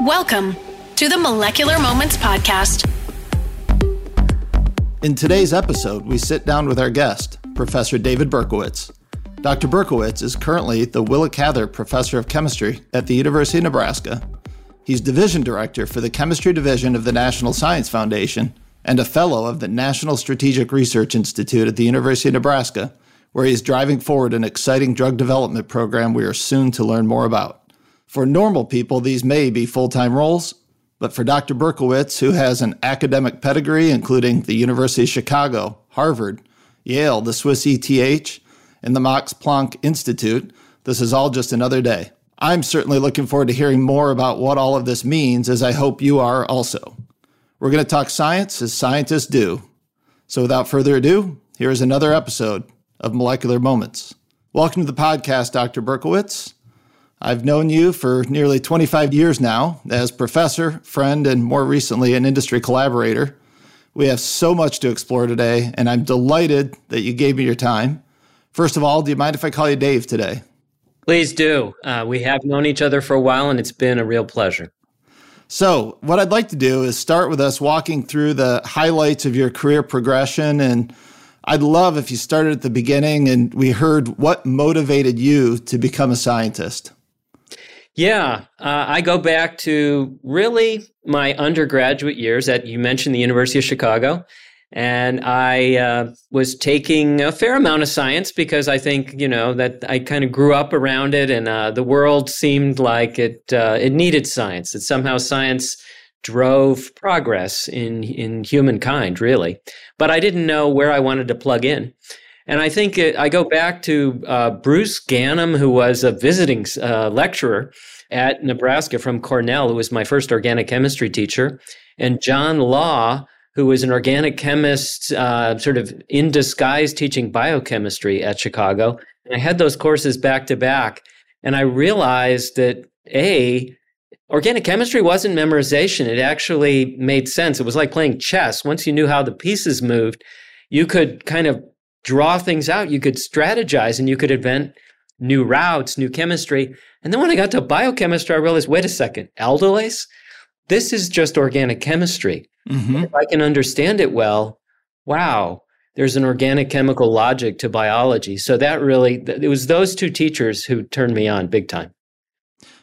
Welcome to the Molecular Moments Podcast. In today's episode, we sit down with our guest, Professor David Berkowitz. Dr. Berkowitz is currently the Willa Cather Professor of Chemistry at the University of Nebraska. He's Division Director for the Chemistry Division of the National Science Foundation and a Fellow of the National Strategic Research Institute at the University of Nebraska, where he is driving forward an exciting drug development program we are soon to learn more about. For normal people, these may be full time roles, but for Dr. Berkowitz, who has an academic pedigree including the University of Chicago, Harvard, Yale, the Swiss ETH, and the Max Planck Institute, this is all just another day. I'm certainly looking forward to hearing more about what all of this means, as I hope you are also. We're going to talk science as scientists do. So without further ado, here is another episode of Molecular Moments. Welcome to the podcast, Dr. Berkowitz. I've known you for nearly 25 years now as professor, friend, and more recently, an industry collaborator. We have so much to explore today, and I'm delighted that you gave me your time. First of all, do you mind if I call you Dave today? Please do. Uh, we have known each other for a while, and it's been a real pleasure. So, what I'd like to do is start with us walking through the highlights of your career progression. And I'd love if you started at the beginning and we heard what motivated you to become a scientist. Yeah, uh, I go back to really my undergraduate years at, you mentioned the University of Chicago. And I uh, was taking a fair amount of science because I think, you know, that I kind of grew up around it and uh, the world seemed like it, uh, it needed science, that somehow science drove progress in, in humankind, really. But I didn't know where I wanted to plug in. And I think it, I go back to uh, Bruce Ganem, who was a visiting uh, lecturer at Nebraska from Cornell, who was my first organic chemistry teacher, and John Law, who was an organic chemist, uh, sort of in disguise teaching biochemistry at Chicago. And I had those courses back to back. And I realized that A, organic chemistry wasn't memorization. It actually made sense. It was like playing chess. Once you knew how the pieces moved, you could kind of draw things out. You could strategize and you could invent new routes, new chemistry. And then when I got to biochemistry, I realized wait a second, aldolase? This is just organic chemistry. Mm-hmm. If I can understand it well, wow, there's an organic chemical logic to biology. So that really, it was those two teachers who turned me on big time.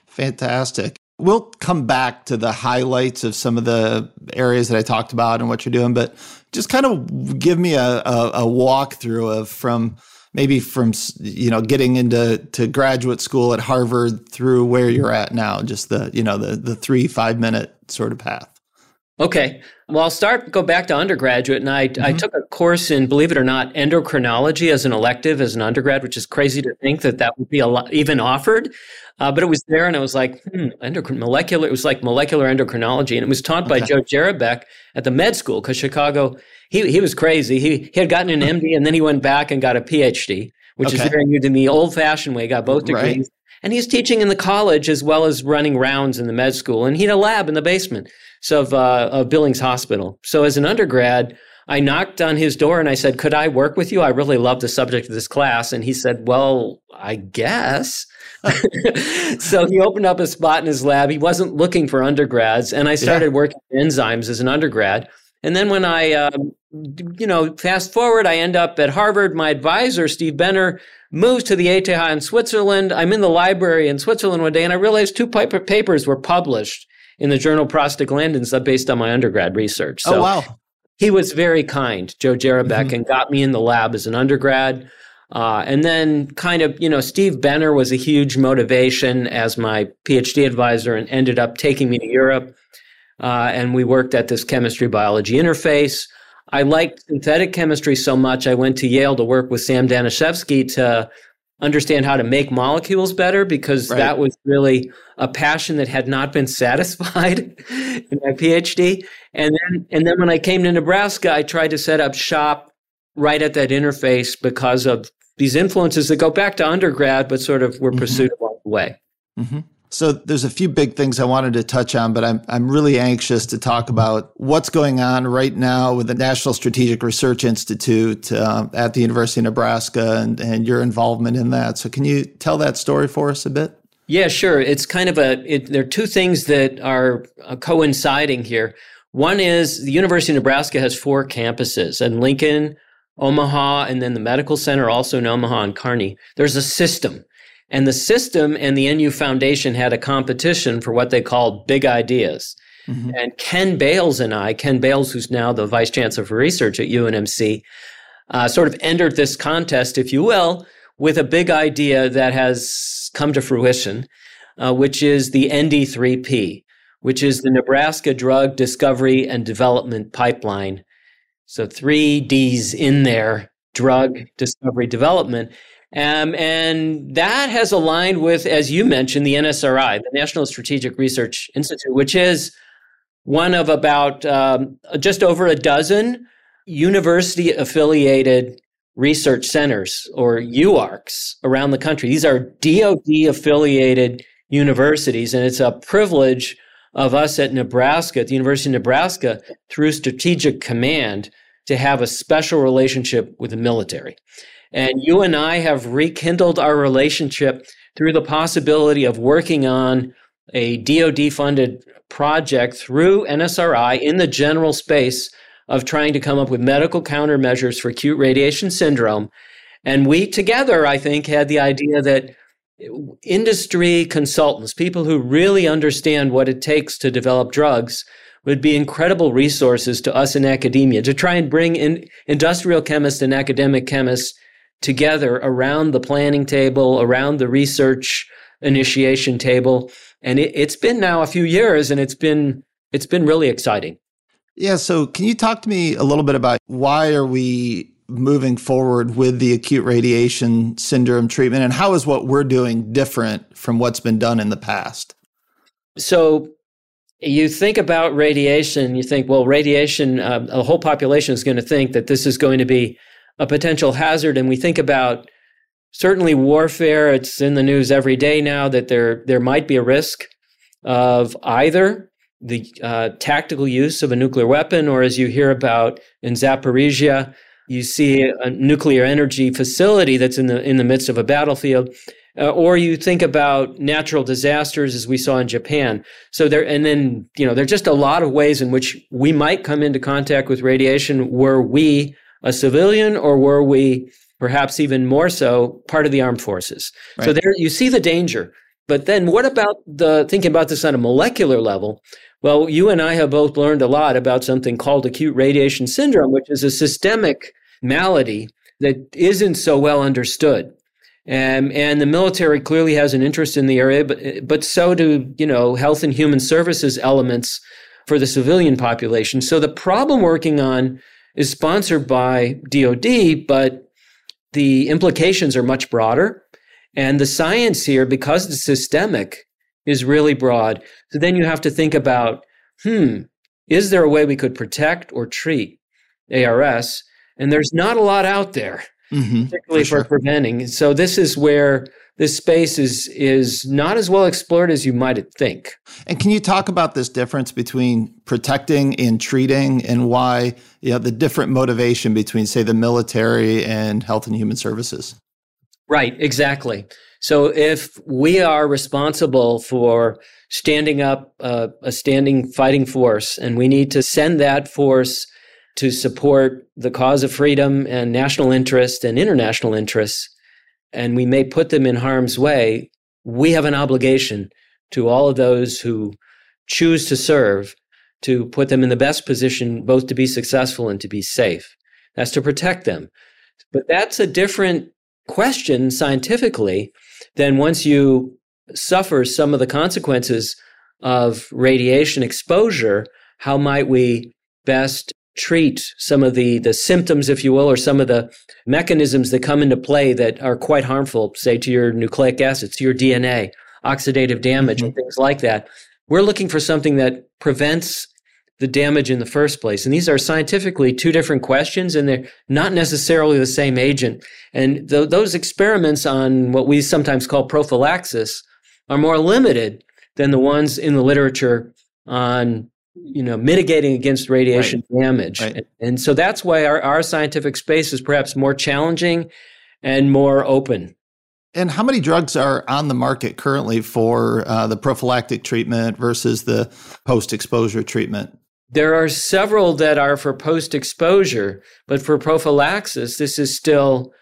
Fantastic. We'll come back to the highlights of some of the areas that I talked about and what you're doing, but just kind of give me a, a, a walkthrough of from maybe from you know getting into to graduate school at Harvard through where you're at now, just the you know the the three five minute sort of path. Okay. Well, I'll start, go back to undergraduate. And I, mm-hmm. I took a course in, believe it or not, endocrinology as an elective as an undergrad, which is crazy to think that that would be a lot, even offered. Uh, but it was there and I was like, hmm, endocrin- molecular, it was like molecular endocrinology. And it was taught by Joe Jerabek at the med school because Chicago, he, he was crazy. He, he had gotten an MD and then he went back and got a PhD, which okay. is very new to me, old fashioned way, got both degrees. Right. And he's teaching in the college as well as running rounds in the med school. And he had a lab in the basement of, uh, of Billings Hospital. So as an undergrad, I knocked on his door and I said, Could I work with you? I really love the subject of this class. And he said, Well, I guess. so he opened up a spot in his lab. He wasn't looking for undergrads. And I started yeah. working enzymes as an undergrad. And then when I, um, you know, fast forward, I end up at Harvard. My advisor, Steve Benner, moves to the ETH in Switzerland. I'm in the library in Switzerland one day and I realized two papers were published in the journal Prostaglandins based on my undergrad research. Oh, so oh, wow. He was very kind, Joe Jerabek, mm-hmm. and got me in the lab as an undergrad. Uh, and then, kind of, you know, Steve Benner was a huge motivation as my PhD advisor and ended up taking me to Europe. Uh, and we worked at this chemistry biology interface. I liked synthetic chemistry so much, I went to Yale to work with Sam Danishefsky to understand how to make molecules better because right. that was really a passion that had not been satisfied in my PhD. And then and then when I came to Nebraska, I tried to set up shop right at that interface because of these influences that go back to undergrad, but sort of were mm-hmm. pursued along the way. Mm-hmm. So there's a few big things I wanted to touch on, but I'm I'm really anxious to talk about what's going on right now with the National Strategic Research Institute uh, at the University of Nebraska and, and your involvement in that. So can you tell that story for us a bit? Yeah, sure. It's kind of a, it, there are two things that are uh, coinciding here. One is the University of Nebraska has four campuses and Lincoln, Omaha, and then the medical center also in Omaha and Kearney. There's a system. And the system and the NU Foundation had a competition for what they called big ideas. Mm-hmm. And Ken Bayles and I, Ken Bayles, who's now the vice chancellor for research at UNMC, uh, sort of entered this contest, if you will, with a big idea that has come to fruition, uh, which is the ND3P, which is the Nebraska Drug Discovery and Development Pipeline. So three D's in there drug discovery development. Um, and that has aligned with, as you mentioned, the NSRI, the National Strategic Research Institute, which is one of about um, just over a dozen university affiliated research centers or UARCs around the country. These are DoD affiliated universities, and it's a privilege of us at Nebraska, at the University of Nebraska, through Strategic Command, to have a special relationship with the military. And you and I have rekindled our relationship through the possibility of working on a DoD funded project through NSRI in the general space of trying to come up with medical countermeasures for acute radiation syndrome. And we together, I think, had the idea that industry consultants, people who really understand what it takes to develop drugs, would be incredible resources to us in academia to try and bring in industrial chemists and academic chemists together around the planning table, around the research initiation table. And it, has been now a few years and it's been it's been really exciting. Yeah, so can you talk to me a little bit about why are we moving forward with the acute radiation syndrome treatment and how is what we're doing different from what's been done in the past? So you think about radiation, you think, well, radiation, uh, a whole population is going to think that this is going to be a potential hazard. And we think about certainly warfare. It's in the news every day now that there there might be a risk of either the uh, tactical use of a nuclear weapon, or as you hear about in Zaporizhia, you see a nuclear energy facility that's in the in the midst of a battlefield. Uh, or you think about natural disasters as we saw in Japan. So there, and then, you know, there are just a lot of ways in which we might come into contact with radiation were we a civilian or were we perhaps even more so part of the armed forces. Right. So there you see the danger. But then what about the thinking about this on a molecular level? Well, you and I have both learned a lot about something called acute radiation syndrome, which is a systemic malady that isn't so well understood. And, and the military clearly has an interest in the area, but, but so do, you know, health and human services elements for the civilian population. So the problem working on is sponsored by DOD, but the implications are much broader. And the science here, because it's systemic, is really broad. So then you have to think about hmm, is there a way we could protect or treat ARS? And there's not a lot out there, mm-hmm, particularly for, sure. for preventing. So this is where this space is is not as well explored as you might think. And can you talk about this difference between protecting and treating and why you know the different motivation between say the military and health and human services? Right, exactly. So if we are responsible for standing up uh, a standing fighting force and we need to send that force to support the cause of freedom and national interest and international interests, and we may put them in harm's way, we have an obligation to all of those who choose to serve to put them in the best position both to be successful and to be safe. That's to protect them. But that's a different question scientifically than once you suffer some of the consequences of radiation exposure, how might we best treat some of the the symptoms, if you will, or some of the mechanisms that come into play that are quite harmful, say to your nucleic acids, to your DNA, oxidative damage, mm-hmm. and things like that. We're looking for something that prevents the damage in the first place. And these are scientifically two different questions, and they're not necessarily the same agent. And th- those experiments on what we sometimes call prophylaxis are more limited than the ones in the literature on you know, mitigating against radiation right. damage. Right. And so that's why our, our scientific space is perhaps more challenging and more open. And how many drugs are on the market currently for uh, the prophylactic treatment versus the post exposure treatment? There are several that are for post exposure, but for prophylaxis, this is still.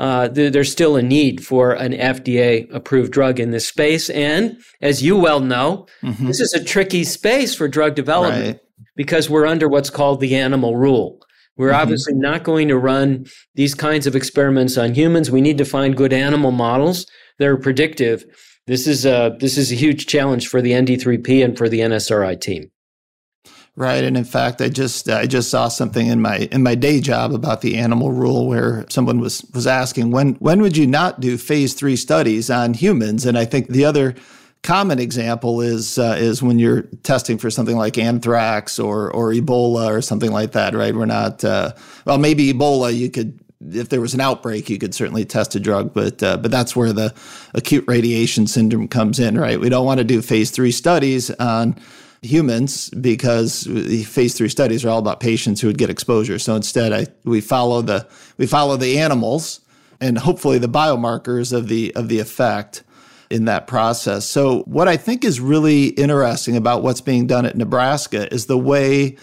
Uh, there's still a need for an FDA approved drug in this space. And as you well know, mm-hmm. this is a tricky space for drug development right. because we're under what's called the animal rule. We're mm-hmm. obviously not going to run these kinds of experiments on humans. We need to find good animal models that are predictive. This is a this is a huge challenge for the ND3P and for the NSRI team. Right, and in fact, I just I just saw something in my in my day job about the animal rule where someone was was asking when when would you not do phase three studies on humans, and I think the other common example is uh, is when you're testing for something like anthrax or or Ebola or something like that, right? We're not uh, well, maybe Ebola you could if there was an outbreak, you could certainly test a drug, but uh, but that's where the acute radiation syndrome comes in, right? We don't want to do phase three studies on humans because the phase three studies are all about patients who would get exposure. So instead, I, we follow the we follow the animals and hopefully the biomarkers of the of the effect in that process. So, what I think is really interesting about what's being done at Nebraska is the way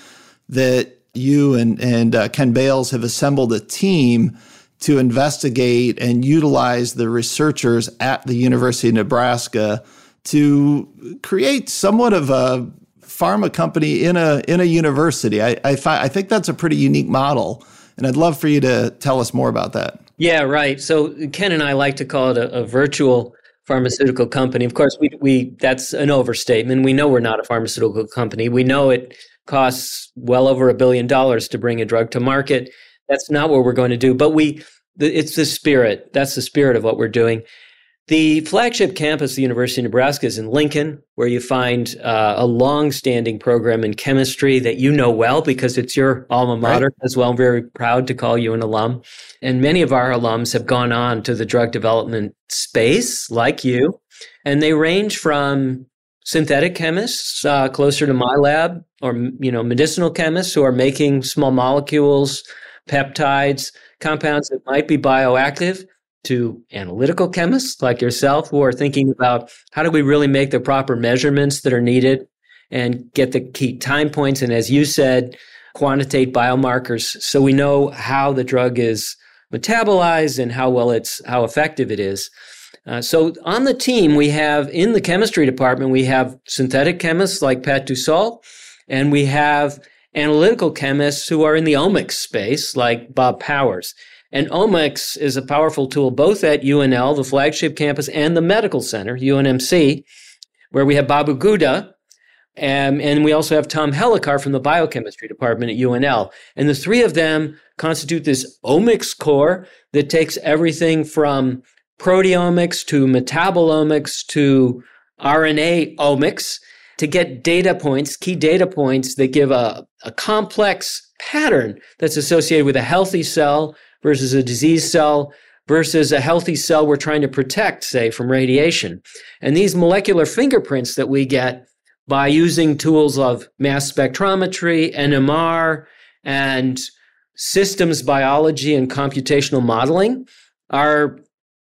that you and, and uh, Ken Bayles have assembled a team to investigate and utilize the researchers at the University of Nebraska to create somewhat of a pharma company in a in a university. I I, fi- I think that's a pretty unique model, and I'd love for you to tell us more about that. Yeah, right. So Ken and I like to call it a, a virtual pharmaceutical company. Of course, we we that's an overstatement. We know we're not a pharmaceutical company. We know it costs well over a billion dollars to bring a drug to market. That's not what we're going to do. But we, it's the spirit. That's the spirit of what we're doing. The flagship campus of the University of Nebraska is in Lincoln, where you find uh, a long-standing program in chemistry that you know well because it's your alma mater right. as well. I'm very proud to call you an alum. And many of our alums have gone on to the drug development space, like you, and they range from synthetic chemists uh, closer to my lab, or you know, medicinal chemists who are making small molecules, peptides, compounds that might be bioactive to analytical chemists like yourself who are thinking about how do we really make the proper measurements that are needed and get the key time points. And as you said quantitate biomarkers so we know how the drug is metabolized and how well it's how effective it is. Uh, so on the team we have in the chemistry department we have synthetic chemists like pat Dussault and we have analytical chemists who are in the omics space like bob powers and Omics is a powerful tool both at UNL, the flagship campus, and the medical center, UNMC, where we have Babu Guda. Um, and we also have Tom Helikar from the biochemistry department at UNL. And the three of them constitute this omics core that takes everything from proteomics to metabolomics to RNA omics to get data points, key data points that give a, a complex pattern that's associated with a healthy cell versus a disease cell versus a healthy cell we're trying to protect, say, from radiation. And these molecular fingerprints that we get by using tools of mass spectrometry, NMR, and systems biology and computational modeling are,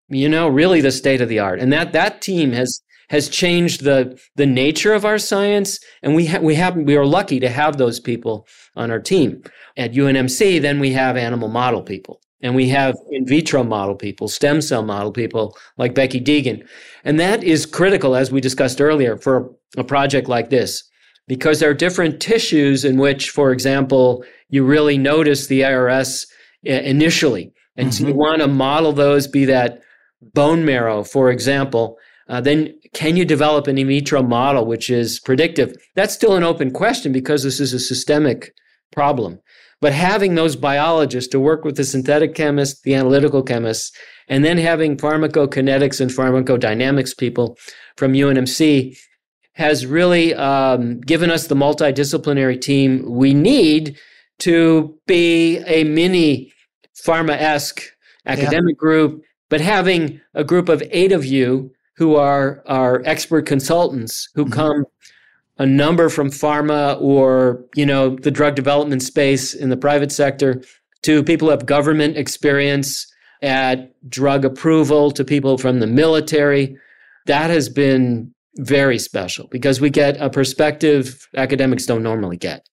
you know, really the state of the art. And that that team has has changed the the nature of our science, and we ha- we have we are lucky to have those people on our team. At UNMC, then we have animal model people. And we have in vitro model people, stem cell model people like Becky Deegan. And that is critical, as we discussed earlier, for a project like this, because there are different tissues in which, for example, you really notice the ARS initially. And mm-hmm. so you mm-hmm. want to model those, be that bone marrow, for example. Uh, then can you develop an in vitro model which is predictive? That's still an open question because this is a systemic problem. But having those biologists to work with the synthetic chemists, the analytical chemists, and then having pharmacokinetics and pharmacodynamics people from UNMC has really um, given us the multidisciplinary team we need to be a mini pharma esque academic yeah. group, but having a group of eight of you who are, are expert consultants who mm-hmm. come a number from pharma or you know the drug development space in the private sector to people who have government experience at drug approval to people from the military. That has been very special because we get a perspective academics don't normally get.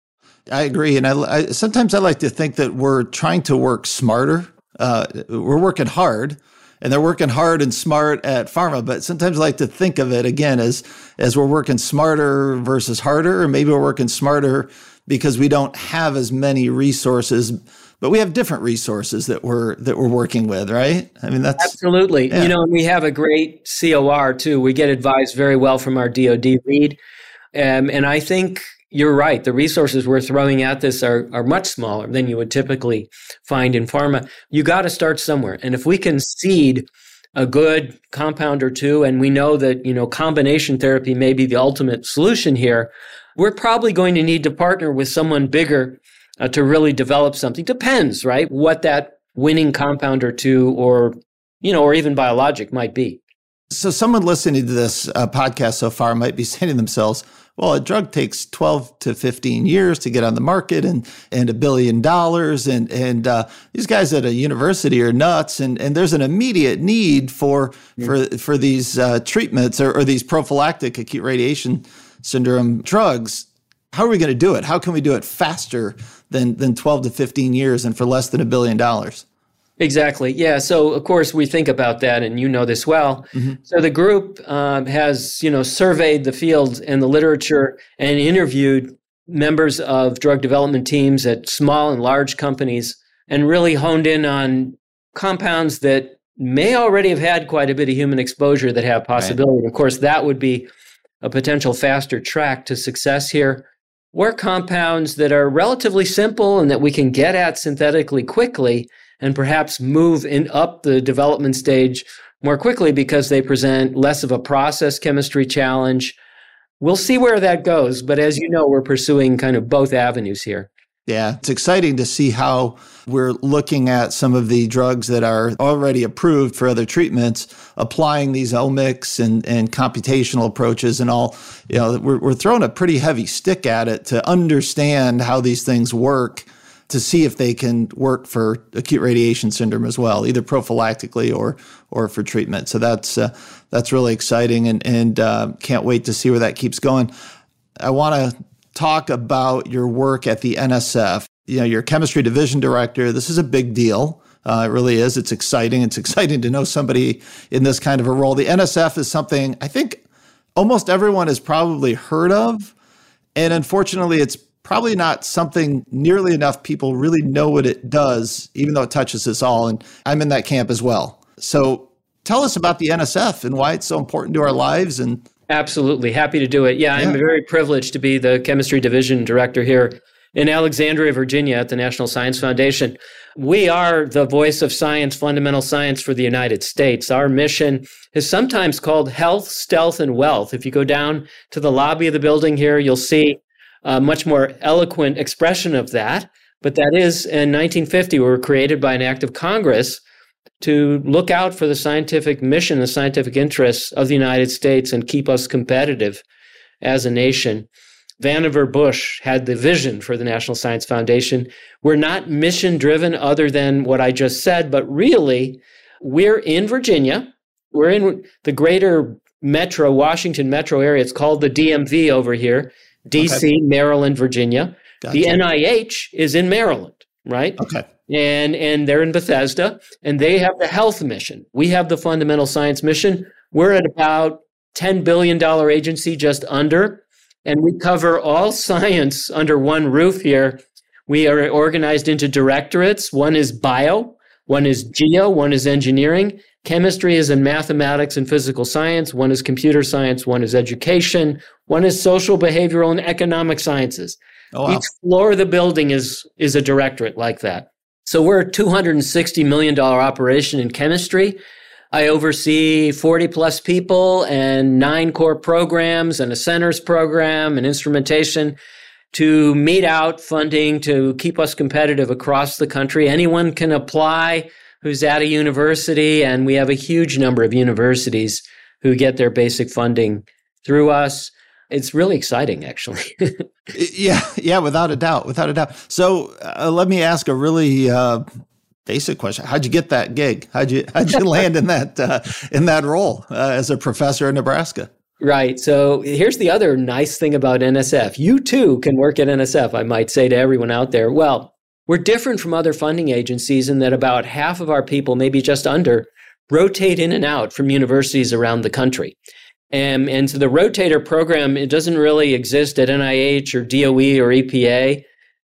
I agree, and I, I sometimes I like to think that we're trying to work smarter. Uh, we're working hard, and they're working hard and smart at pharma. But sometimes I like to think of it again as as we're working smarter versus harder, or maybe we're working smarter because we don't have as many resources but we have different resources that we're that we're working with right i mean that's absolutely yeah. you know we have a great cor too we get advised very well from our dod lead um, and i think you're right the resources we're throwing at this are, are much smaller than you would typically find in pharma you got to start somewhere and if we can seed a good compound or two and we know that you know combination therapy may be the ultimate solution here we're probably going to need to partner with someone bigger uh, to really develop something. Depends, right? What that winning compound or two, or you know, or even biologic might be. So, someone listening to this uh, podcast so far might be saying to themselves, well, a drug takes 12 to 15 years to get on the market and, and a billion dollars. And, and uh, these guys at a university are nuts. And, and there's an immediate need for, for, for these uh, treatments or, or these prophylactic acute radiation syndrome drugs. How are we going to do it? How can we do it faster than, than 12 to 15 years and for less than a billion dollars? Exactly. Yeah. So of course we think about that, and you know this well. Mm-hmm. So the group um, has you know surveyed the field and the literature and interviewed members of drug development teams at small and large companies, and really honed in on compounds that may already have had quite a bit of human exposure that have possibility. Right. Of course, that would be a potential faster track to success here. Or compounds that are relatively simple and that we can get at synthetically quickly and perhaps move in up the development stage more quickly because they present less of a process chemistry challenge. We'll see where that goes, but as you know, we're pursuing kind of both avenues here. Yeah, it's exciting to see how we're looking at some of the drugs that are already approved for other treatments, applying these omics and, and computational approaches and all. You know, we're, we're throwing a pretty heavy stick at it to understand how these things work to see if they can work for acute radiation syndrome as well, either prophylactically or or for treatment. So that's uh, that's really exciting, and and uh, can't wait to see where that keeps going. I want to talk about your work at the NSF. You know, you're chemistry division director. This is a big deal. Uh, it really is. It's exciting. It's exciting to know somebody in this kind of a role. The NSF is something I think almost everyone has probably heard of. And unfortunately, it's probably not something nearly enough people really know what it does, even though it touches us all. And I'm in that camp as well. So tell us about the NSF and why it's so important to our lives and Absolutely. Happy to do it. Yeah, yeah, I'm very privileged to be the chemistry division director here in Alexandria, Virginia at the National Science Foundation. We are the voice of science, fundamental science for the United States. Our mission is sometimes called health, stealth, and wealth. If you go down to the lobby of the building here, you'll see a much more eloquent expression of that. But that is in 1950, we were created by an act of Congress to look out for the scientific mission, the scientific interests of the United States and keep us competitive as a nation. Vannevar Bush had the vision for the National Science Foundation. We're not mission driven other than what I just said, but really, we're in Virginia. We're in the greater metro, Washington metro area. It's called the DMV over here. DC, okay. Maryland, Virginia. Gotcha. The NIH is in Maryland, right? Okay. And and they're in Bethesda, and they have the health mission. We have the fundamental science mission. We're at about $10 billion agency, just under, and we cover all science under one roof here. We are organized into directorates. One is bio, one is geo, one is engineering. Chemistry is in mathematics and physical science. One is computer science. One is education. One is social, behavioral, and economic sciences. Oh, wow. Each floor of the building is, is a directorate like that. So we're a $260 million operation in chemistry. I oversee 40 plus people and nine core programs and a centers program and instrumentation to mete out funding to keep us competitive across the country. Anyone can apply who's at a university, and we have a huge number of universities who get their basic funding through us it's really exciting actually yeah yeah without a doubt without a doubt so uh, let me ask a really uh, basic question: How'd you get that gig? How'd you how'd you land in that uh, in that role uh, as a professor in Nebraska? Right. So here's the other nice thing about NSF. You too can work at NSF. I might say to everyone out there. Well, we're different from other funding agencies in that about half of our people, maybe just under, rotate in and out from universities around the country. And, and so the rotator program, it doesn't really exist at NIH or DOE or EPA,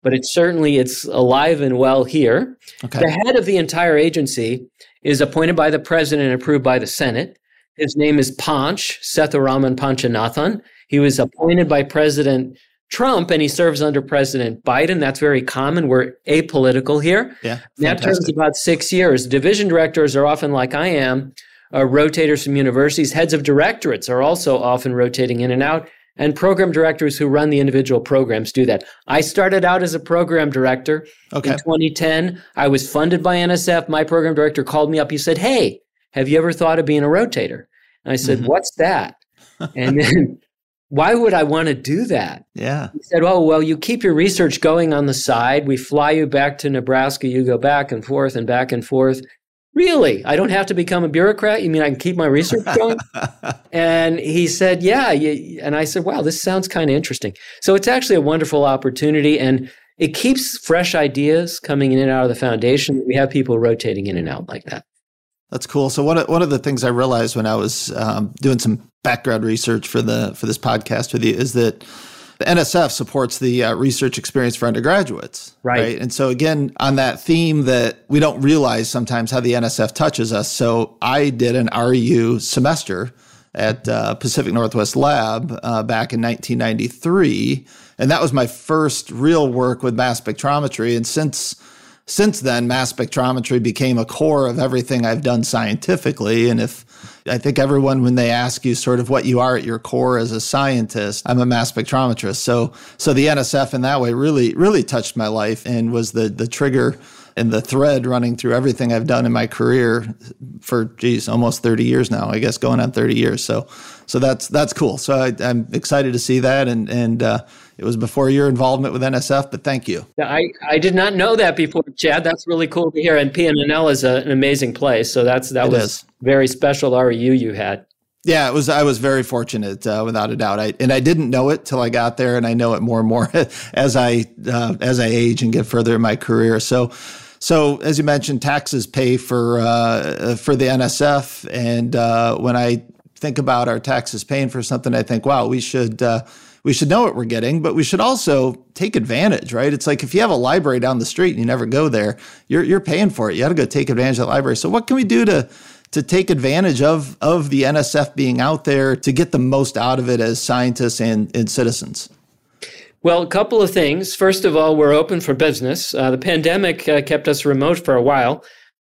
but it's certainly it's alive and well here. Okay. The head of the entire agency is appointed by the president and approved by the Senate. His name is Panch, Sethuraman Panchanathan. He was appointed by President Trump and he serves under President Biden. That's very common. We're apolitical here. Yeah. That terms about six years. Division directors are often like I am, uh, rotators from universities. Heads of directorates are also often rotating in and out. And program directors who run the individual programs do that. I started out as a program director okay. in 2010. I was funded by NSF. My program director called me up. He said, Hey, have you ever thought of being a rotator? And I said, mm-hmm. What's that? and then why would I want to do that? Yeah. He said, Oh, well, you keep your research going on the side. We fly you back to Nebraska. You go back and forth and back and forth. Really? I don't have to become a bureaucrat? You mean I can keep my research going? and he said, Yeah. And I said, Wow, this sounds kind of interesting. So it's actually a wonderful opportunity. And it keeps fresh ideas coming in and out of the foundation. We have people rotating in and out like that. That's cool. So one of, one of the things I realized when I was um, doing some background research for the for this podcast with you is that the NSF supports the uh, research experience for undergraduates, right. right? And so again, on that theme that we don't realize sometimes how the NSF touches us. So I did an REU semester at uh, Pacific Northwest Lab uh, back in 1993, and that was my first real work with mass spectrometry. And since since then, mass spectrometry became a core of everything I've done scientifically. And if I think everyone, when they ask you sort of what you are at your core as a scientist, I'm a mass spectrometrist. So, so the NSF in that way really, really touched my life and was the the trigger and the thread running through everything I've done in my career for geez, almost 30 years now. I guess going on 30 years. So, so that's that's cool. So I, am excited to see that and and. Uh, it was before your involvement with NSF, but thank you. I, I did not know that before, Chad. That's really cool to hear. And PNNL is a, an amazing place. So that's that it was is. very special REU you had. Yeah, it was. I was very fortunate, uh, without a doubt. I and I didn't know it till I got there, and I know it more and more as I uh, as I age and get further in my career. So, so as you mentioned, taxes pay for uh, for the NSF, and uh, when I think about our taxes paying for something, I think, wow, we should uh, we should know what we're getting, but we should also take advantage, right? It's like if you have a library down the street and you never go there, you're you're paying for it. You got to go take advantage of the library. So what can we do to to take advantage of of the NSF being out there to get the most out of it as scientists and, and citizens? Well, a couple of things. First of all, we're open for business. Uh, the pandemic uh, kept us remote for a while,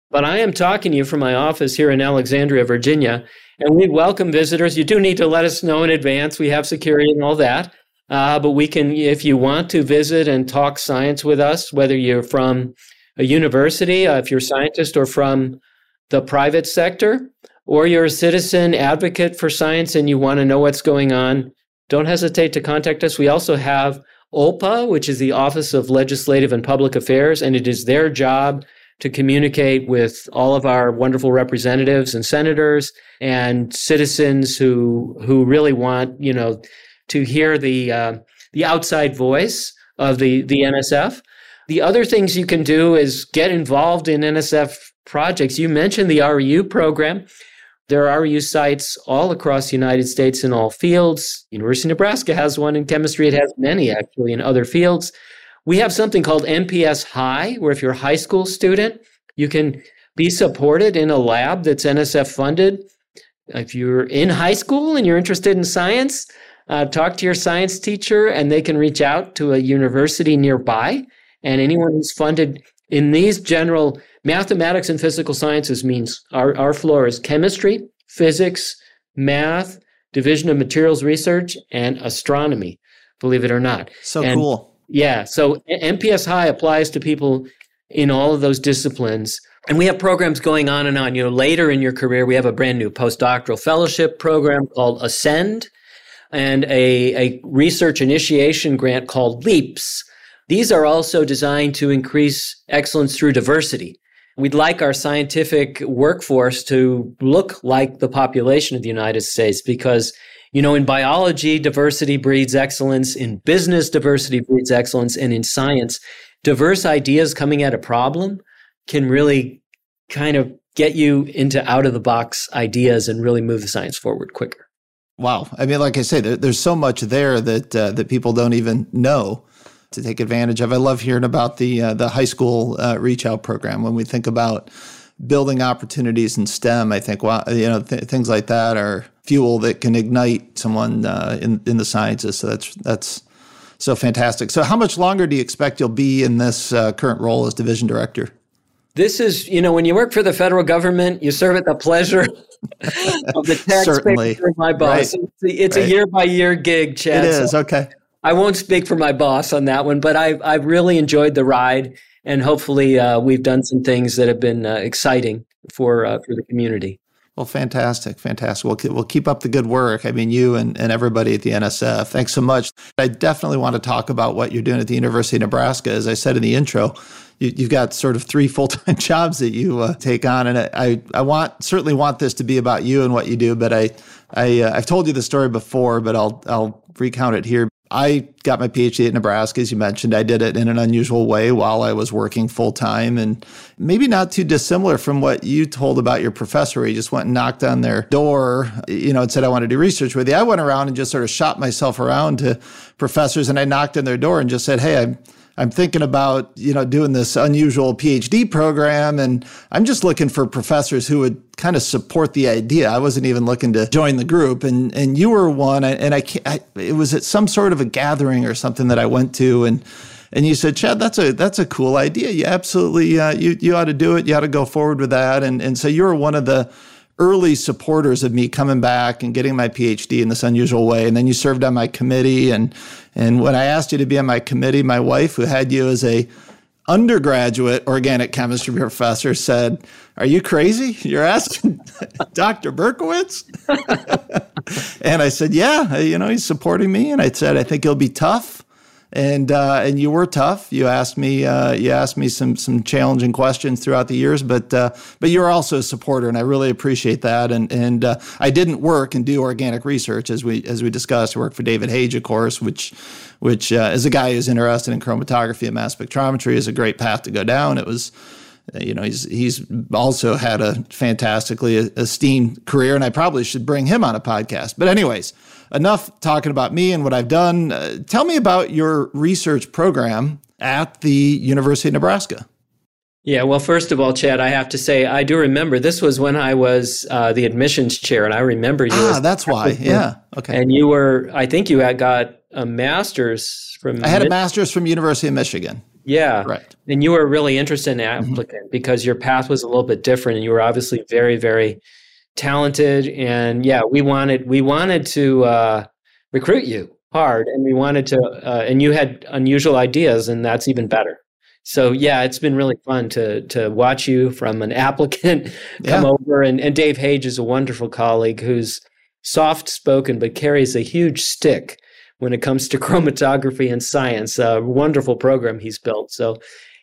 but I am talking to you from my office here in Alexandria, Virginia and we welcome visitors. You do need to let us know in advance. We have security and all that. Uh, but we can, if you want to visit and talk science with us, whether you're from a university, uh, if you're a scientist, or from the private sector, or you're a citizen advocate for science and you want to know what's going on, don't hesitate to contact us. We also have OLPA, which is the Office of Legislative and Public Affairs, and it is their job to communicate with all of our wonderful representatives and senators and citizens who who really want you know to hear the uh, the outside voice of the the NSF. The other things you can do is get involved in NSF projects. You mentioned the REU program. There are REU sites all across the United States in all fields. University of Nebraska has one in chemistry. It has many actually in other fields. We have something called MPS High, where if you're a high school student, you can be supported in a lab that's NSF funded. If you're in high school and you're interested in science, uh, talk to your science teacher and they can reach out to a university nearby. And anyone who's funded in these general mathematics and physical sciences means our, our floor is chemistry, physics, math, division of materials research, and astronomy, believe it or not. So and cool. Yeah. So MPS High applies to people in all of those disciplines. And we have programs going on and on. You know, later in your career, we have a brand new postdoctoral fellowship program called Ascend and a, a research initiation grant called LEAPS. These are also designed to increase excellence through diversity. We'd like our scientific workforce to look like the population of the United States because you know, in biology, diversity breeds excellence. In business, diversity breeds excellence. And in science, diverse ideas coming at a problem can really kind of get you into out of the box ideas and really move the science forward quicker. Wow. I mean, like I say, there, there's so much there that uh, that people don't even know to take advantage of. I love hearing about the uh, the high school uh, reach out program when we think about building opportunities in STEM. I think, well, you know, th- things like that are fuel that can ignite someone uh, in in the sciences. So that's that's so fantastic. So, how much longer do you expect you'll be in this uh, current role as division director? This is, you know, when you work for the federal government, you serve at the pleasure of the taxpayer. My boss. Right. It's, a, it's right. a year by year gig, Chad. It is okay. I won't speak for my boss on that one, but I've I've really enjoyed the ride, and hopefully uh, we've done some things that have been uh, exciting for uh, for the community. Well, fantastic, fantastic. We'll, we'll keep up the good work. I mean, you and, and everybody at the NSF. Thanks so much. I definitely want to talk about what you're doing at the University of Nebraska. As I said in the intro, you, have got sort of three full time jobs that you uh, take on, and I, I want certainly want this to be about you and what you do. But I, I uh, I've told you the story before, but I'll I'll recount it here. I got my PhD at Nebraska, as you mentioned. I did it in an unusual way while I was working full time and maybe not too dissimilar from what you told about your professor. He just went and knocked on their door, you know, and said, I want to do research with you. I went around and just sort of shot myself around to professors and I knocked on their door and just said, Hey, I'm I'm thinking about, you know, doing this unusual PhD program and I'm just looking for professors who would kind of support the idea. I wasn't even looking to join the group and and you were one and I, I it was at some sort of a gathering or something that I went to and and you said, Chad, that's a that's a cool idea. You absolutely uh, you you ought to do it. You ought to go forward with that. And and so you were one of the early supporters of me coming back and getting my PhD in this unusual way. And then you served on my committee. And, and when I asked you to be on my committee, my wife, who had you as a undergraduate organic chemistry professor, said, Are you crazy? You're asking Dr. Berkowitz? and I said, Yeah, you know, he's supporting me. And I said, I think he'll be tough and uh, and you were tough. You asked me uh, you asked me some some challenging questions throughout the years, but uh, but you're also a supporter, and I really appreciate that. And and uh, I didn't work and do organic research as we as we discussed. I worked for David Hage, of course, which which uh, as a guy who's interested in chromatography and mass spectrometry is a great path to go down. It was you know he's he's also had a fantastically esteemed career and I probably should bring him on a podcast. But anyways, enough talking about me and what I've done. Uh, tell me about your research program at the University of Nebraska. Yeah, well, first of all, Chad, I have to say I do remember this was when I was uh, the admissions chair, and I remember you. Ah, that's why. Yeah. Okay. And you were, I think you had got a master's from. I had a master's from University of Michigan. Yeah. Right. And you were really interested in mm-hmm. applicant mm-hmm. because your path was a little bit different and you were obviously very, very talented. And yeah, we wanted we wanted to uh, recruit you hard and we wanted to uh, and you had unusual ideas and that's even better. So yeah, it's been really fun to to watch you from an applicant come yeah. over and, and Dave Hage is a wonderful colleague who's soft spoken but carries a huge stick when it comes to chromatography and science. A wonderful program he's built. So,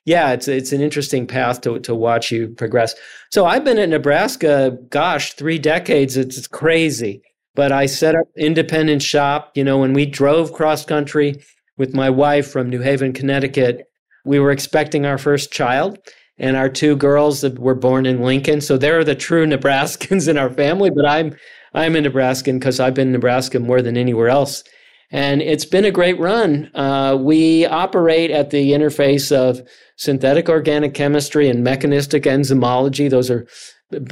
yeah, it's it's an interesting path to to watch you progress. So I've been at Nebraska, gosh, three decades. It's, it's crazy. But I set up independent shop. You know, when we drove cross country with my wife from New Haven, Connecticut, we were expecting our first child. And our two girls were born in Lincoln, so they're the true Nebraskans in our family. But I'm I'm a Nebraskan because I've been in Nebraska more than anywhere else and it's been a great run. Uh, we operate at the interface of synthetic organic chemistry and mechanistic enzymology. Those are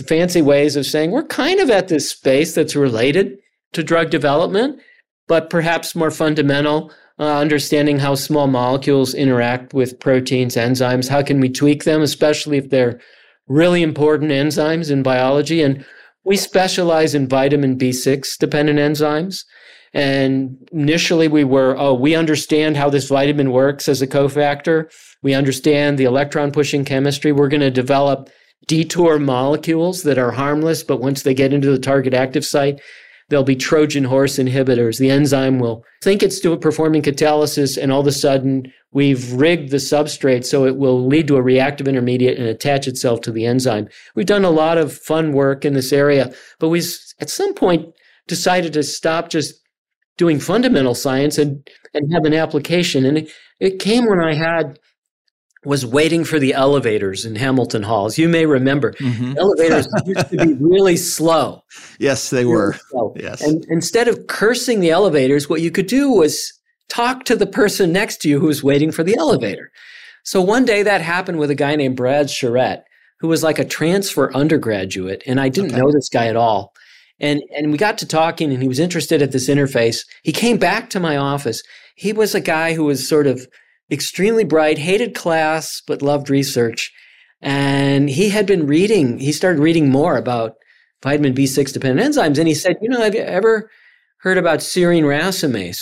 fancy ways of saying we're kind of at this space that's related to drug development, but perhaps more fundamental. Uh, understanding how small molecules interact with proteins, enzymes. How can we tweak them, especially if they're really important enzymes in biology? And we specialize in vitamin B6 dependent enzymes. And initially we were, oh, we understand how this vitamin works as a cofactor. We understand the electron pushing chemistry. We're going to develop detour molecules that are harmless, but once they get into the target active site, they'll be Trojan horse inhibitors. The enzyme will think it's doing performing catalysis, and all of a sudden we've rigged the substrate so it will lead to a reactive intermediate and attach itself to the enzyme. We've done a lot of fun work in this area, but we at some point decided to stop just doing fundamental science and, and have an application. And it, it came when I had was waiting for the elevators in Hamilton Halls. You may remember mm-hmm. elevators used to be really slow. Yes, they really were. Slow. Yes. And instead of cursing the elevators, what you could do was talk to the person next to you who was waiting for the elevator. So one day that happened with a guy named Brad Charette, who was like a transfer undergraduate. And I didn't okay. know this guy at all. And, and we got to talking and he was interested at this interface. He came back to my office. He was a guy who was sort of extremely bright, hated class, but loved research. And he had been reading, he started reading more about vitamin B6 dependent enzymes. And he said, You know, have you ever heard about serine racemase?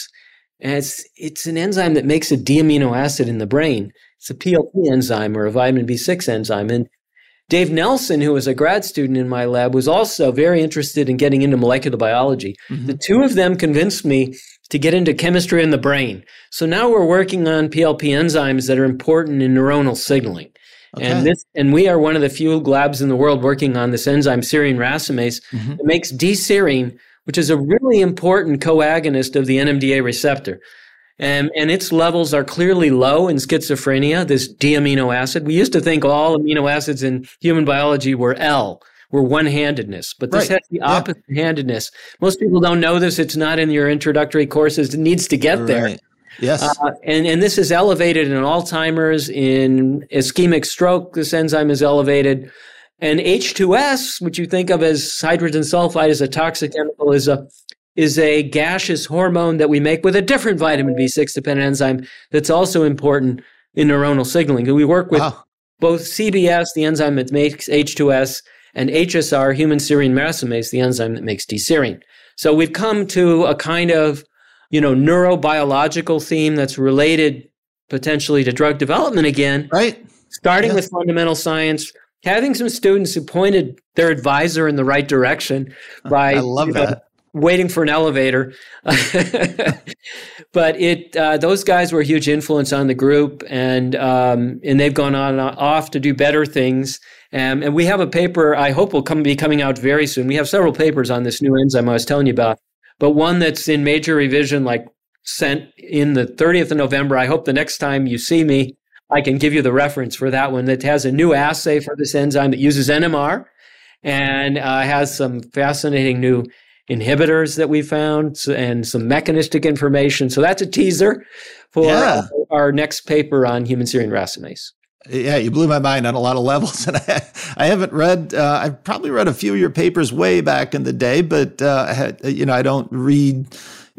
And it's, it's an enzyme that makes a D-amino acid in the brain. It's a PLP enzyme or a vitamin B6 enzyme. And Dave Nelson, who was a grad student in my lab, was also very interested in getting into molecular biology. Mm-hmm. The two of them convinced me to get into chemistry in the brain. So now we're working on PLP enzymes that are important in neuronal signaling. Okay. And this, and we are one of the few labs in the world working on this enzyme, serine racemase, mm-hmm. that makes D-serine, which is a really important coagonist of the NMDA receptor. And, and its levels are clearly low in schizophrenia, this D-amino acid. We used to think all amino acids in human biology were L, were one-handedness, but this right. has the opposite yeah. handedness. Most people don't know this. It's not in your introductory courses. It needs to get right. there. Yes. Uh, and, and this is elevated in Alzheimer's, in ischemic stroke, this enzyme is elevated. And H2S, which you think of as hydrogen sulfide as a toxic chemical, is a is a gaseous hormone that we make with a different vitamin B6 dependent enzyme that's also important in neuronal signaling. And We work with wow. both CBS, the enzyme that makes H2S, and HSR, human serine racemase, the enzyme that makes D-serine. So we've come to a kind of, you know, neurobiological theme that's related potentially to drug development again. Right. Starting yeah. with fundamental science, having some students who pointed their advisor in the right direction by I love that. Know, waiting for an elevator. but it uh, those guys were a huge influence on the group, and um, and they've gone on uh, off to do better things. Um, and we have a paper I hope will come be coming out very soon. We have several papers on this new enzyme I was telling you about, but one that's in major revision, like sent in the 30th of November. I hope the next time you see me, I can give you the reference for that one that has a new assay for this enzyme that uses NMR and uh, has some fascinating new inhibitors that we found and some mechanistic information. So that's a teaser for yeah. our, next paper on human serine racemase. Yeah, you blew my mind on a lot of levels, and I, I haven't read. Uh, I've probably read a few of your papers way back in the day, but uh, had, you know, I don't read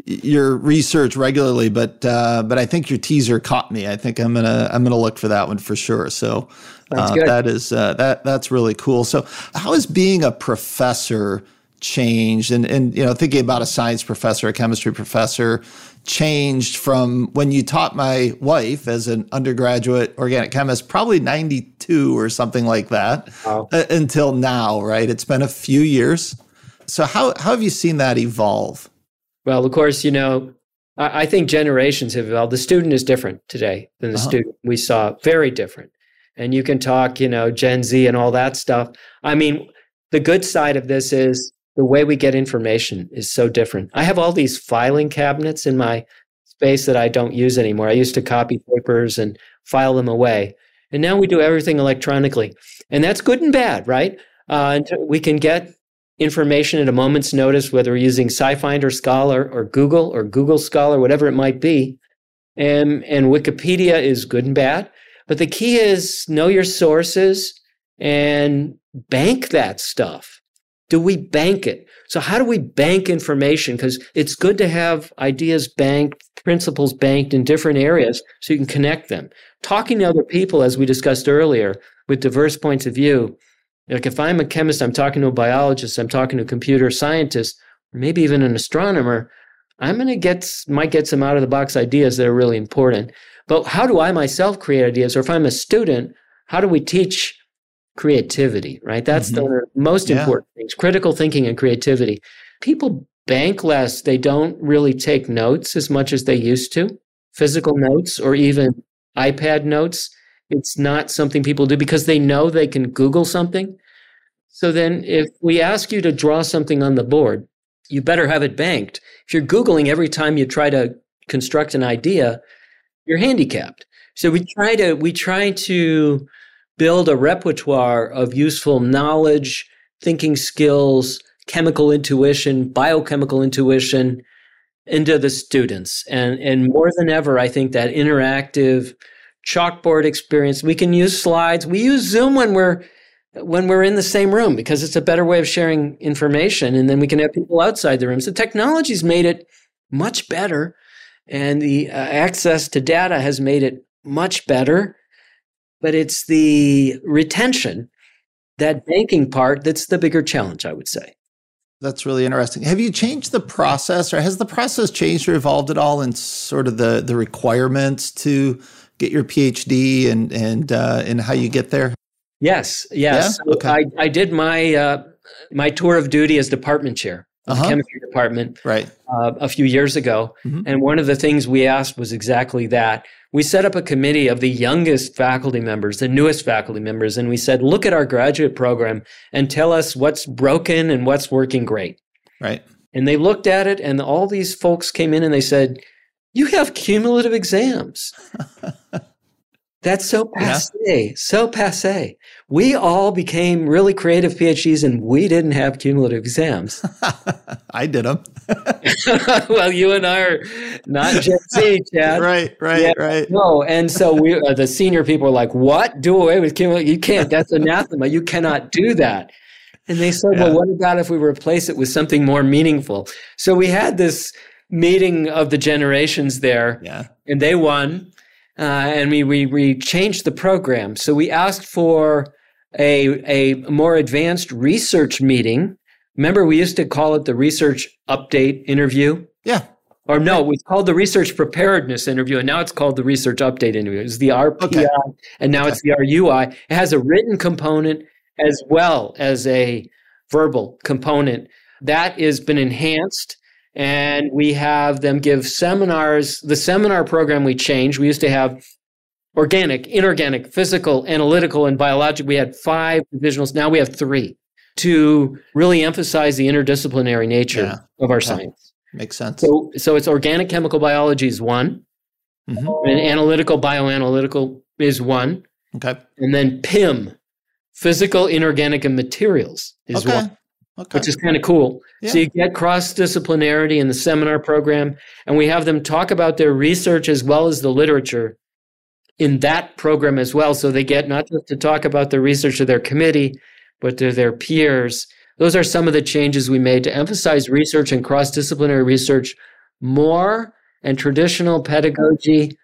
your research regularly. But uh, but I think your teaser caught me. I think I'm gonna I'm gonna look for that one for sure. So uh, that is uh, that that's really cool. So how is being a professor? Changed. And and you know thinking about a science professor a chemistry professor changed from when you taught my wife as an undergraduate organic chemist probably 92 or something like that wow. uh, until now right? It's been a few years. So how how have you seen that evolve? Well of course you know i, I think generations have evolved. The student is different today than the uh-huh. student we saw very different. And you can talk you know gen z and all that stuff. I mean the good side of this is the way we get information is so different. I have all these filing cabinets in my space that I don't use anymore. I used to copy papers and file them away. And now we do everything electronically. And that's good and bad, right? Uh, we can get information at a moment's notice, whether we're using SciFinder Scholar or Google or Google Scholar, whatever it might be. And, and Wikipedia is good and bad. But the key is know your sources and bank that stuff do we bank it? So how do we bank information? Because it's good to have ideas banked, principles banked in different areas so you can connect them. Talking to other people, as we discussed earlier, with diverse points of view. Like if I'm a chemist, I'm talking to a biologist, I'm talking to a computer scientist, maybe even an astronomer, I'm going to get, might get some out of the box ideas that are really important. But how do I myself create ideas? Or if I'm a student, how do we teach creativity, right? That's mm-hmm. the most yeah. important things critical thinking and creativity. People bank less. They don't really take notes as much as they used to, physical notes or even iPad notes. It's not something people do because they know they can Google something. So then, if we ask you to draw something on the board, you better have it banked. If you're Googling every time you try to construct an idea, you're handicapped. So we try to we try to build a repertoire of useful knowledge, thinking skills, chemical intuition, biochemical intuition into the students. And and more than ever, I think that interactive chalkboard experience. We can use slides. We use Zoom when we're when we're in the same room because it's a better way of sharing information and then we can have people outside the room. So technology's made it much better and the uh, access to data has made it much better, but it's the retention, that banking part that's the bigger challenge, I would say. That's really interesting. Have you changed the process or has the process changed or evolved at all in sort of the, the requirements to get your PhD and, and, uh, and how you get there? Yes, yes. Yeah? Okay. I, I did my, uh, my tour of duty as department chair of Uh-huh. the chemistry department Right. uh, a few years ago. Mhm. And one of the things we asked was exactly that. We set up a committee of the youngest faculty members, the newest faculty members, and we said, look at our graduate program and tell us what's broken and what's working great. Right. And they looked at it, and all these folks came in and they said, You have cumulative exams. That's so Yeah. passe, so passe. We all became really creative PhDs and we didn't have cumulative exams. I did them. well, you and I are not Gen Z, Chad. right. Right. Yeah. Right. No, and so we, uh, the senior people were like, "What? Do away with cumulative? You can't. That's anathema. You cannot do that." And they said, Yeah. "Well, what about if we replace it with something more meaningful?" So we had this meeting of the generations there, Yeah. and they won. Uh, and we, we we changed the program. So we asked for a a more advanced research meeting. Remember, we used to call it the research update interview. Yeah. Or no, it was called the research preparedness interview, and now it's called the research update interview. It's the RPI, Okay. and now it's the RUI. It has a written component as well as a verbal component. That has been enhanced, and we have them give seminars. The seminar program we changed. We used to have organic, inorganic, physical, analytical, and biological. We had five divisionals. Now we have three to really emphasize the interdisciplinary nature Yeah. of our Okay. science. Makes sense. So, so it's organic chemical biology is one, Mhm. and analytical bioanalytical is one, Okay. and then PIM, physical, inorganic, and materials is Okay. one, Okay. which is kind of cool. Yeah. So you get cross disciplinarity in the seminar program, and we have them talk about their research as well as the literature in that program as well. So they get not just to talk about the research of their committee, but to their peers. Those are some of the changes we made to emphasize research and cross disciplinary research more and traditional pedagogy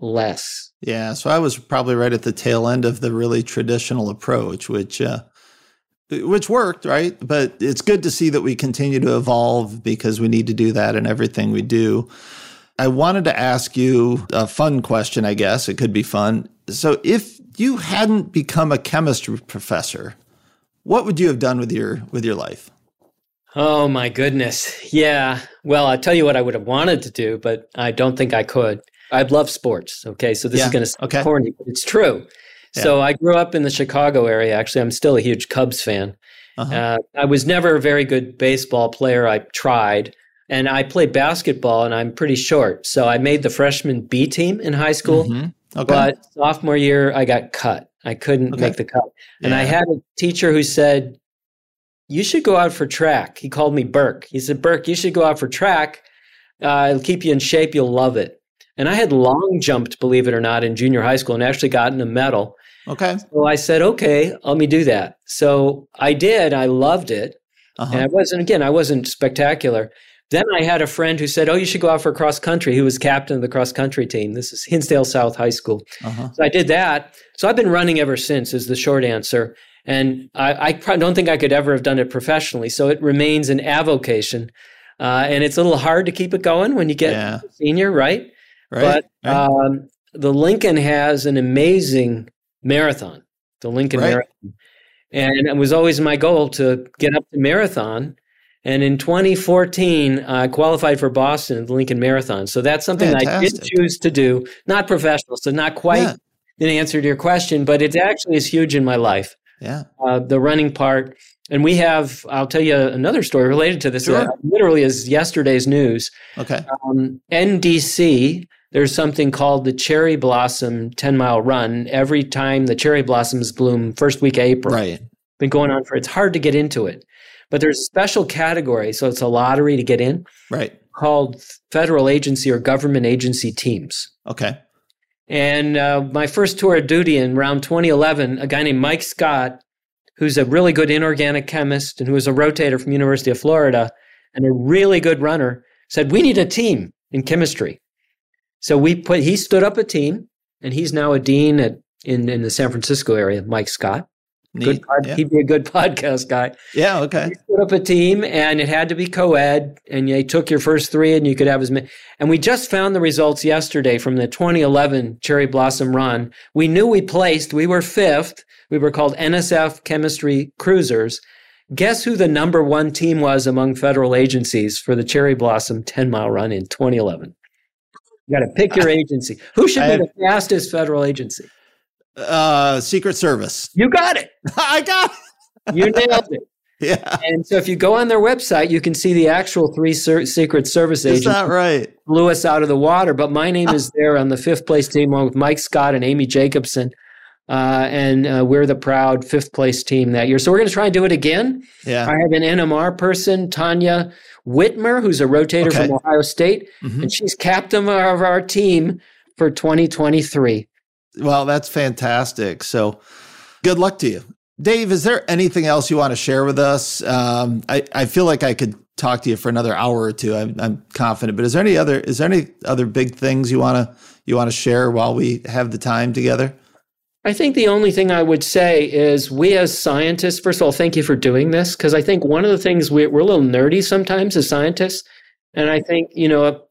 less. Yeah, so I was probably right at the tail end of the really traditional approach, which uh, which worked, right? But it's good to see that we continue to evolve because we need to do that in everything we do. I wanted to ask you a fun question, I guess. It could be fun. So if you hadn't become a chemistry professor, what would you have done with your with your life? Oh my goodness. Yeah. Well, I'll tell you what I would have wanted to do, but I don't think I could. I love sports. Okay. So this Yeah, is going to sound okay. corny, but it's true. So I grew up in the Chicago area. Actually, I'm still a huge Cubs fan. Uh-huh. Uh, I was never a very good baseball player. I tried. And I played basketball and I'm pretty short. So I made the freshman B team in high school. Mhm. Okay. But sophomore year, I got cut. I couldn't Okay. make the cut. And I had a teacher who said, You should go out for track. He called me Burke. He said, Burke, you should go out for track. Uh, it'll keep you in shape. You'll love it. And I had long jumped, believe it or not, in junior high school and actually gotten a medal. okay. So I said, Okay, let me do that. So I did. I loved it. And Uh-huh. I wasn't, again, I wasn't spectacular. Then I had a friend who said, Oh, you should go out for cross country. He was captain of the cross country team. This is Hinsdale South High School. Uh-huh. So I did that. So I've been running ever since, is the short answer. And I, I don't think I could ever have done it professionally. So it remains an avocation. Uh, and it's a little hard to keep it going when you get Yeah. senior, right? Right. But um, the Lincoln has an amazing marathon, the Lincoln Right. Marathon. And it was always my goal to get up to marathon. And in 2014, I qualified for Boston at the Lincoln Marathon. So that's something that I did choose to do. Not professional, so not quite Yeah. an answer to your question, but it actually is huge in my life, Yeah. uh, the running part. And we have, I'll tell you another story related to this. Sure. that literally is yesterday's news. Okay. Um, NDC, there's something called the Cherry Blossom 10 mile run. Every time the cherry blossoms bloom, first week of April. Right. Been going on for, it's hard to get into it. But there's a special category, so it's a lottery to get in, Right. called federal agency or government agency teams. Okay. And uh, my first tour of duty in around 2011, a guy named Mike Scott, who's a really good inorganic chemist and who was a rotator from University of Florida and a really good runner, said we need a team in chemistry. So we put he stood up a team, and he's now a dean at in in the San Francisco area. Mike Scott, good pod, Yeah. he'd be a good podcast guy. yeah. Okay. We put up a team and it had to be co-ed and you took your first three and you could have as many and we just found the results yesterday from the 2011 cherry blossom run we knew we placed we were fifth we were called nsf chemistry cruisers guess who the number one team was among federal agencies for the cherry blossom 10 mile run in 2011 you got to pick your agency who should be the fastest federal agency Uh, Secret Service. you got it I got. It. you nailed it Yeah. and so if you go on their website you can see the actual three ser- secret service Is agents that right? blew us out of the water. But my name is there on the fifth place team along with Mike Scott and Amy Jacobson. Uh, and uh, we're the proud fifth place team that year. So we're going to try and do it again. Yeah. I have an NMR person, Tanya Whitmer, who's a rotator Okay. from Ohio State, Mhm. and she's captain of our team for 2023. Well, that's fantastic. So good luck to you. Dave, is there anything else you want to share with us? Um, I, I feel like I could talk to you for another hour or two. I'm, I'm confident, but is there any other is there any other big things you want to you want to share while we have the time together? I think the only thing I would say is we as scientists, first of all, thank you for doing this because I think one of the things we, we're a little nerdy sometimes as scientists. And I think, you know,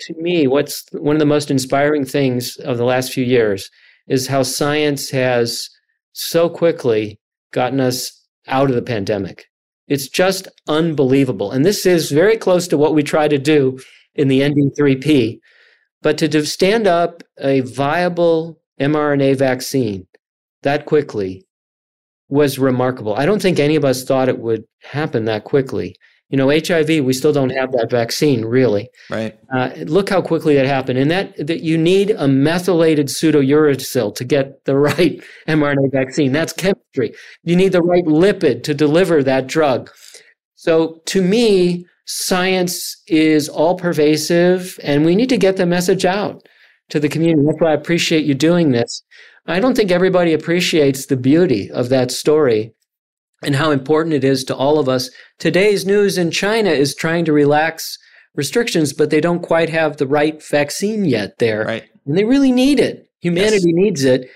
to me, what's one of the most inspiring things of the last few years is how science has so quickly gotten us out of the pandemic. It's just unbelievable. And this is very close to what we try to do in the ND3P. But to stand up a viable mRNA vaccine that quickly was remarkable. I don't think any of us thought it would happen that quickly. You know, HIV, we still don't have that vaccine really. Right. Uh, look how quickly that happened. And that, that you need a methylated pseudouracil to get the right mRNA vaccine. That's chemistry. You need the right lipid to deliver that drug. So to me, science is all pervasive and we need to get the message out to the community. That's why I appreciate you doing this. I don't think everybody appreciates the beauty of that story and how important it is to all of us. Today's news in China is trying to relax restrictions, but they don't quite have the right vaccine yet there. Right. And they really need it. Humanity needs it.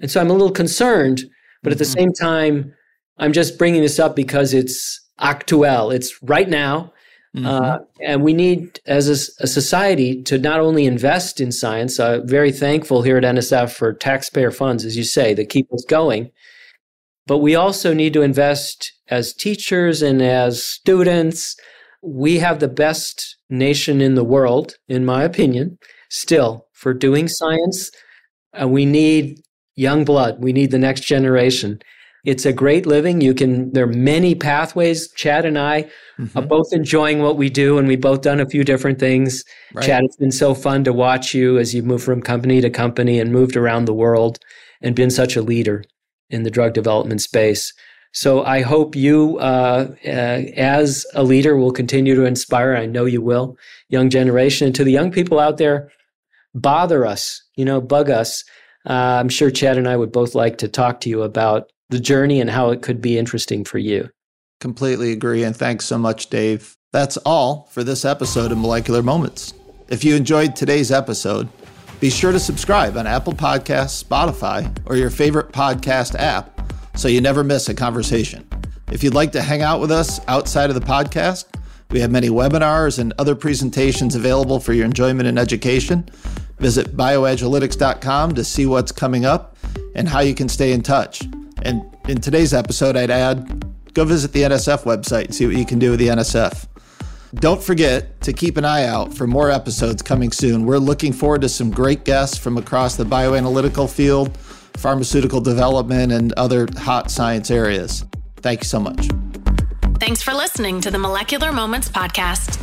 And so I'm a little concerned, but at the Mhm. same time, I'm just bringing this up because it's actuel. It's right now. Mhm. Uh, and we need, as a society, to not only invest in science. Uh, very thankful here at NSF for taxpayer funds, as you say, that keep us going. But we also need to invest as teachers and as students. We have the best nation in the world, in my opinion, still for doing science. Uh, we need young blood. We need the next generation. It's a great living. You can, there are many pathways. Chad and I are Mhm. both enjoying what we do, and we've both done a few different things. Right. Chad, it's been so fun to watch you as you've moved from company to company and moved around the world and been such a leader in the drug development space. So I hope you, uh, uh, as a leader, will continue to inspire. I know you will, young generation. And to the young people out there, bother us, you know, bug us. Uh, I'm sure Chad and I would both like to talk to you about the journey and how it could be interesting for you. Completely agree. And thanks so much, Dave. That's all for this episode of Molecular Moments. If you enjoyed today's episode, be sure to subscribe on Apple Podcasts, Spotify, or your favorite podcast app so you never miss a conversation. If you'd like to hang out with us outside of the podcast, we have many webinars and other presentations available for your enjoyment and education. Visit bioagilytix.com to see what's coming up and how you can stay in touch. And in today's episode, I'd add go visit the NSF website and see what you can do with the NSF. Don't forget to keep an eye out for more episodes coming soon. We're looking forward to some great guests from across the bioanalytical field, pharmaceutical development, and other hot science areas. Thank you so much. Thanks for listening to the Molecular Moments Podcast.